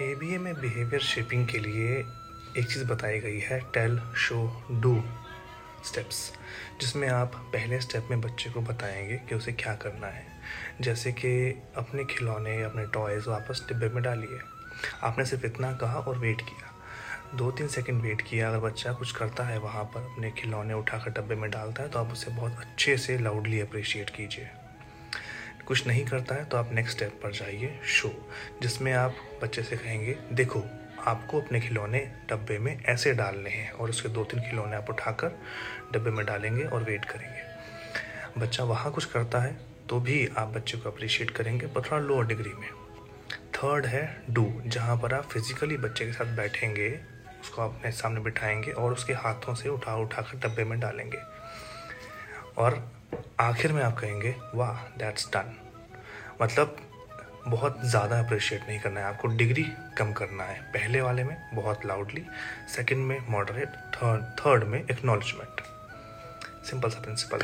A B ए में behaviour shaping के लिए एक चीज़ बताई गई है टेल शो डू स्टेप्स जिसमें आप पहले स्टेप में बच्चे को बताएँगे कि उसे क्या करना है। जैसे कि अपने खिलौने, अपने टॉयज़ वापस डिब्बे में डालिए। आपने सिर्फ़ इतना कहा और वेट किया। दो तीन सेकंड वेट किया। अगर बच्चा कुछ करता है, वहाँ पर अपने खिलौने उठाकर डब्बे में डालता है तो आप उसे बहुत अच्छे से लाउडली अप्रिशिएट कीजिए। कुछ नहीं करता है तो आप नेक्स्ट स्टेप पर जाइए शो जिसमें आप बच्चे से कहेंगे, देखो, आपको अपने खिलौने डब्बे में ऐसे डालने हैं, और उसके दो तीन खिलौने आप उठाकर डब्बे में डालेंगे और वेट करेंगे। बच्चा वहाँ कुछ करता है तो भी आप बच्चे को अप्रिशिएट करेंगे, पर थोड़ा लोअर डिग्री में। थर्ड है डू जहाँ पर आप फिजिकली बच्चे के साथ बैठेंगे, उसको अपने सामने बिठाएँगे और उसके हाथों से उठा उठा कर डब्बे में डालेंगे। और आखिर में आप कहेंगे, वाह दैट्स डन मतलब बहुत ज़्यादा अप्रिशिएट नहीं करना है। आपको डिग्री कम करना है। पहले वाले में बहुत लाउडली सेकंड में मॉडरेट थर्ड थर्ड में एक्नॉलेजमेंट सिंपल सा प्रिंसिपल